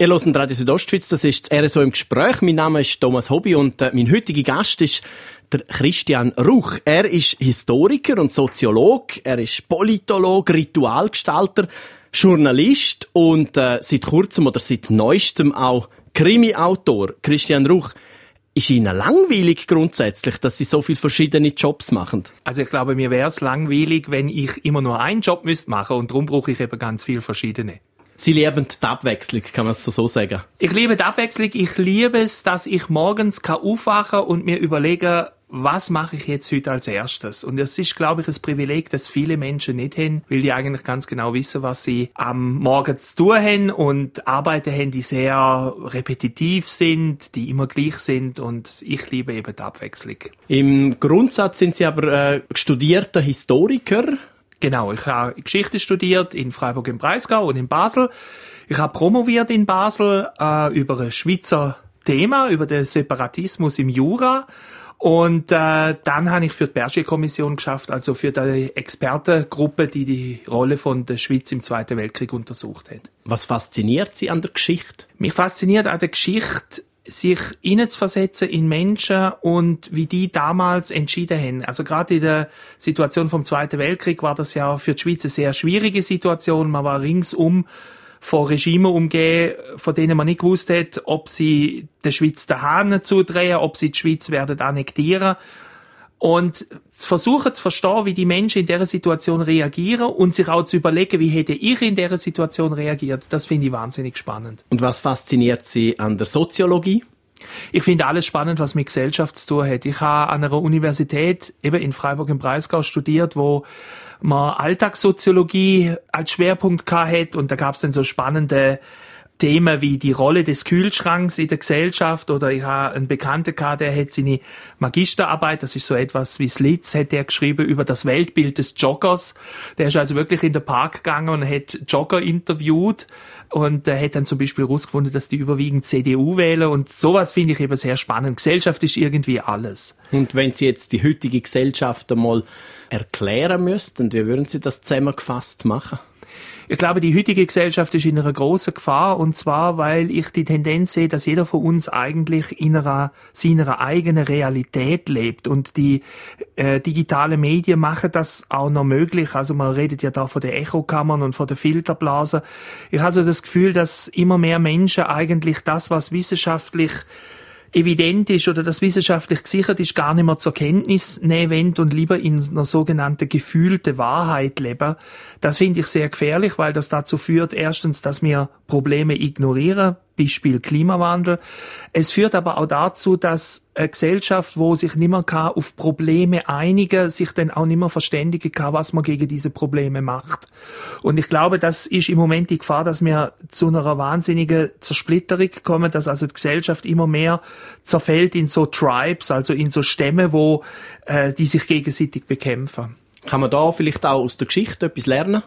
Ihr hört Radio Südostschweiz, das ist das RSO im Gespräch. Mein Name ist Thomas Hobby und äh, mein heutiger Gast ist der Christian Ruch. Er ist Historiker und Soziolog, er ist Politolog, Ritualgestalter, Journalist und äh, seit kurzem oder seit neuestem auch Krimi-Autor. Christian Ruch, ist Ihnen langweilig grundsätzlich, dass Sie so viele verschiedene Jobs machen? Also ich glaube, mir wäre es langweilig, wenn ich immer nur einen Job müsste machen und darum brauche ich eben ganz viele verschiedene. Sie lieben die Abwechslung, kann man es so sagen? Ich liebe die Abwechslung. Ich liebe es, dass ich morgens kann aufwachen und mir überlegen, was mache ich jetzt heute als erstes? Und das ist, glaube ich, ein Privileg, das viele Menschen nicht haben, weil die eigentlich ganz genau wissen, was sie am Morgen zu tun haben und Arbeiten haben, die sehr repetitiv sind, die immer gleich sind und ich liebe eben die Abwechslung. Im Grundsatz sind Sie aber äh, studierter Historiker. Genau, ich habe Geschichte studiert in Freiburg im Breisgau und in Basel. Ich habe promoviert in Basel äh, über ein Schweizer Thema, über den Separatismus im Jura. Und äh, dann habe ich für die Berger-Kommission geschafft, also für die Expertengruppe, die die Rolle von der Schweiz im Zweiten Weltkrieg untersucht hat. Was fasziniert Sie an der Geschichte? Mich fasziniert an der Geschichte sich hineinzuversetzen in Menschen und wie die damals entschieden haben. Also gerade in der Situation vom Zweiten Weltkrieg war das ja für die Schweiz eine sehr schwierige Situation. Man war ringsum von Regimen umgehen, von denen man nicht gewusst hat, ob sie der Schweiz den Hahn zudrehen, ob sie die Schweiz werden annektieren. Und zu versuchen zu verstehen, wie die Menschen in dieser Situation reagieren und sich auch zu überlegen, wie hätte ich in dieser Situation reagiert, das finde ich wahnsinnig spannend. Und was fasziniert Sie an der Soziologie? Ich finde alles spannend, was mit Gesellschaft zu tun hat. Ich habe an einer Universität eben in Freiburg im Breisgau studiert, wo man Alltagssoziologie als Schwerpunkt hat und da gab es dann so spannende Themen wie die Rolle des Kühlschranks in der Gesellschaft oder ich habe einen Bekannten gehabt, der hat seine Magisterarbeit, das ist so etwas wie Slitz, hat er geschrieben über das Weltbild des Joggers. Der ist also wirklich in den Park gegangen und hat Jogger interviewt und er hat dann zum Beispiel herausgefunden, dass die überwiegend CDU wählen und sowas finde ich eben sehr spannend. Gesellschaft ist irgendwie alles. Und wenn Sie jetzt die heutige Gesellschaft einmal erklären müssten, wie würden Sie das zusammengefasst machen? Ich glaube, die heutige Gesellschaft ist in einer großen Gefahr und zwar, weil ich die Tendenz sehe, dass jeder von uns eigentlich in einer seiner eigenen Realität lebt und die äh, digitale Medien machen das auch noch möglich. Also man redet ja da von den Echokammern und von der Filterblasen. Ich habe so das Gefühl, dass immer mehr Menschen eigentlich das, was wissenschaftlich evident ist oder das wissenschaftlich gesichert ist, gar nicht mehr zur Kenntnis nehmen und lieber in einer sogenannten gefühlte Wahrheit leben. Das finde ich sehr gefährlich, weil das dazu führt, erstens, dass wir Probleme ignorieren, Beispiel Klimawandel. Es führt aber auch dazu, dass eine Gesellschaft, wo sich nicht mehr kann, auf Probleme einigen, sich dann auch nicht mehr verständigen kann, was man gegen diese Probleme macht. Und ich glaube, das ist im Moment die Gefahr, dass wir zu einer wahnsinnigen Zersplitterung kommen, dass also die Gesellschaft immer mehr zerfällt in so Tribes, also in so Stämme, wo äh, die sich gegenseitig bekämpfen. Kann man da vielleicht auch aus der Geschichte etwas lernen?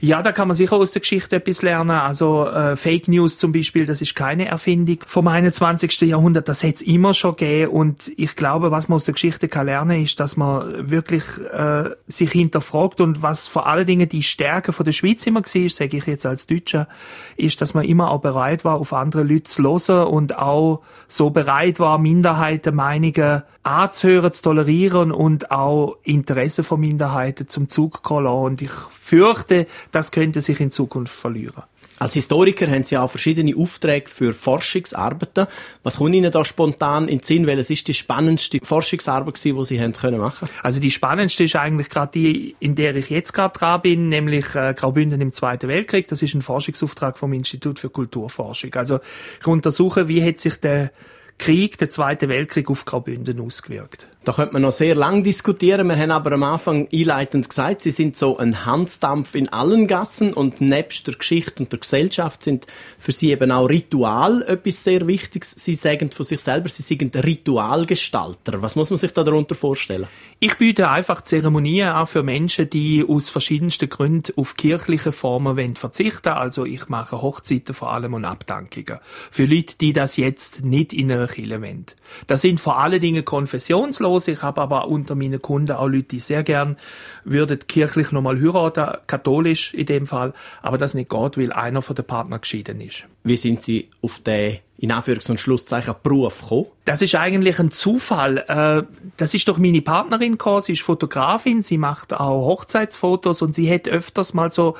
Ja, da kann man sicher aus der Geschichte etwas lernen. Also äh, Fake News zum Beispiel, das ist keine Erfindung vom 21. Jahrhundert, das hat es immer schon gegeben. Und ich glaube, was man aus der Geschichte kann lernen, ist, dass man wirklich äh, sich hinterfragt und was vor allen Dingen die Stärke von der Schweiz immer war, sage ich jetzt als Deutscher, ist, dass man immer auch bereit war, auf andere Leute zu hören und auch so bereit war, Minderheitenmeinungen anzuhören, zu tolerieren und auch Interesse von Minderheiten zum Zug kommen Und ich fürchte, das könnte sich in Zukunft verlieren. Als Historiker haben Sie auch verschiedene Aufträge für Forschungsarbeiten. Was kommt Ihnen da spontan in den Sinn? Welches ist die spannendste Forschungsarbeit, die Sie haben können machen? Also die spannendste ist eigentlich gerade die, in der ich jetzt gerade dran bin, nämlich äh, Graubünden im Zweiten Weltkrieg. Das ist ein Forschungsauftrag vom Institut für Kulturforschung. Also ich untersuche, wie hat sich der Krieg, der Zweite Weltkrieg auf Graubünden ausgewirkt. Da könnte man noch sehr lang diskutieren. Wir haben aber am Anfang einleitend gesagt, Sie sind so ein Handdampf in allen Gassen und nebst der Geschichte und der Gesellschaft sind für Sie eben auch Ritual etwas sehr Wichtiges. Sie sagen von sich selber, Sie sind Ritualgestalter. Was muss man sich da darunter vorstellen? Ich biete einfach Zeremonien an für Menschen, die aus verschiedensten Gründen auf kirchliche Formen wollen verzichten. Also ich mache Hochzeiten vor allem und Abdankungen. Für Leute, die das jetzt nicht in einer Kirche wollen. Das sind vor allen Dingen konfessionslose los. Ich habe aber unter meinen Kunden auch Leute, die sehr gern würden kirchlich nochmal heiraten, katholisch in dem Fall, aber das nicht geht, weil einer von den Partnern geschieden ist. Wie sind Sie auf den in Anführungs- und Schlusszeichen Beruf gekommen? Das ist eigentlich ein Zufall. Äh, das ist doch meine Partnerin gekommen. Sie ist Fotografin, sie macht auch Hochzeitsfotos und sie hat öfters mal so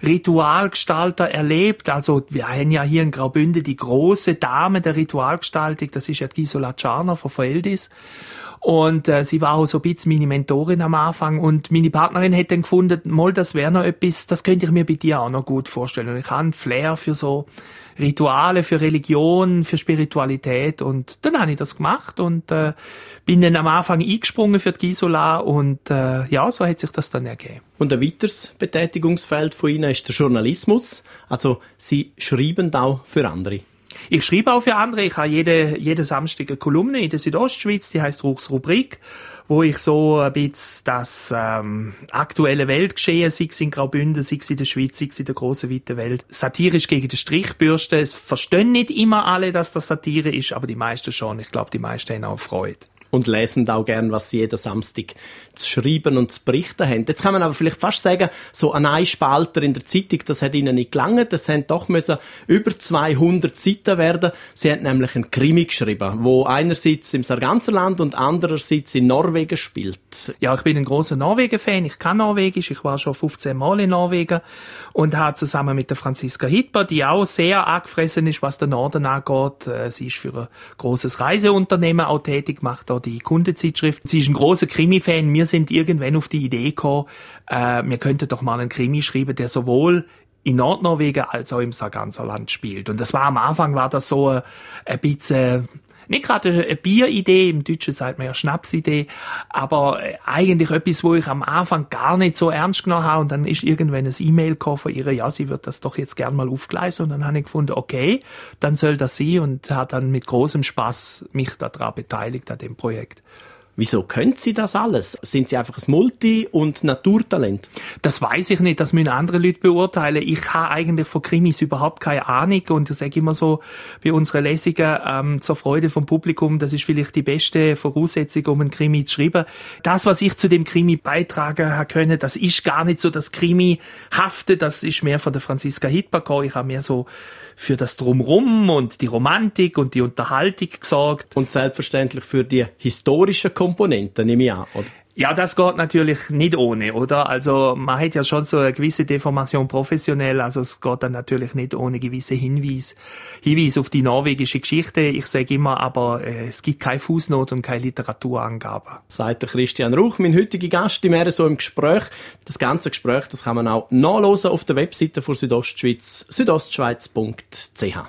Ritualgestalter erlebt. Also wir haben ja hier in Graubünden die große Dame der Ritualgestaltung, das ist ja Gisela Czarner von Feldis. Und äh, sie war auch so ein bisschen meine Mentorin am Anfang. Und meine Partnerin hat dann gefunden, mal, das wäre noch etwas, das könnte ich mir bei dir auch noch gut vorstellen. Und ich habe Flair für so Rituale, für Religion, für Spiritualität. Und dann habe ich das gemacht und äh, bin dann am Anfang eingesprungen für die Gisela. Und äh, ja, so hat sich das dann ergeben. Und ein weiteres Betätigungsfeld von Ihnen ist der Journalismus. Also Sie schreiben auch für andere. Ich schreibe auch für andere. Ich habe jede, jeden Samstag eine Kolumne in der Südostschweiz, die heißt Ruchs Rubrik, wo ich so ein bisschen das ähm, aktuelle Weltgeschehen, sei es in Graubünden, sei es in der Schweiz, sei es in der großen, weiten Welt, satirisch gegen den Strich bürste. Es verstehen nicht immer alle, dass das Satire ist, aber die meisten schon. Ich glaube, die meisten haben auch Freude und lesen auch gern, was sie jeden Samstag zu schreiben und zu berichten haben. Jetzt kann man aber vielleicht fast sagen, so ein Einspalter in der Zeitung, das hat ihnen nicht gelangt. Das haben doch müssen über 200 Seiten werden. Sie haben nämlich einen Krimi geschrieben, wo einerseits im Sarganserland und andererseits in Norwegen spielt. Ja, ich bin ein großer Norwegen-Fan. Ich kann Norwegisch. Ich war schon 15 Mal in Norwegen und habe zusammen mit der Franziska Hitler, die auch sehr angefressen ist, was der Norden angeht. Äh, sie ist für ein großes Reiseunternehmen auch tätig, macht die Kundenzeitschrift. Sie ist ein großer Krimi-Fan. Wir sind irgendwann auf die Idee gekommen, äh, wir könnten doch mal einen Krimi schreiben, der sowohl in Nordnorwegen als auch im Sarganserland spielt. Und das war am Anfang war das so ein, ein bisschen nicht gerade eine Bieridee, im Deutschen sagt man ja Schnapsidee, aber äh, eigentlich etwas, wo ich am Anfang gar nicht so ernst genommen habe und dann ist irgendwann ein E-Mail gekommen von ja, sie wird das doch jetzt gern mal aufgleisen und dann habe ich gefunden, okay, dann soll das sie und hat dann mit großem Spaß mich daran beteiligt an dem Projekt. Wieso können Sie das alles? Sind Sie einfach ein Multi- und Naturtalent? Das weiß ich nicht, das müssen andere Leute beurteilen. Ich habe eigentlich von Krimis überhaupt keine Ahnung und ich sage immer so bei unseren Lesungen ähm, zur Freude vom Publikum, das ist vielleicht die beste Voraussetzung, um einen Krimi zu schreiben. Das, was ich zu dem Krimi beitragen habe können, das ist gar nicht so das Krimi-hafte, das ist mehr von der Franziska Hitbacker. Ich habe mehr so für das Drumrum und die Romantik und die Unterhaltung gesorgt. Und selbstverständlich für die historische Komponente, nehme ich an, oder? Ja, das geht natürlich nicht ohne, oder? Also man hat ja schon so eine gewisse Deformation professionell, also es geht dann natürlich nicht ohne gewisse Hinweis, Hinweis auf die norwegische Geschichte. Ich sage immer, aber äh, es gibt keine Fußnote und keine Literaturangabe. Sagt der Christian Ruch, mein heutiger Gast im so im Gespräch. Das ganze Gespräch, das kann man auch nachlesen auf der Webseite von Südostschweiz, südostschweiz.ch.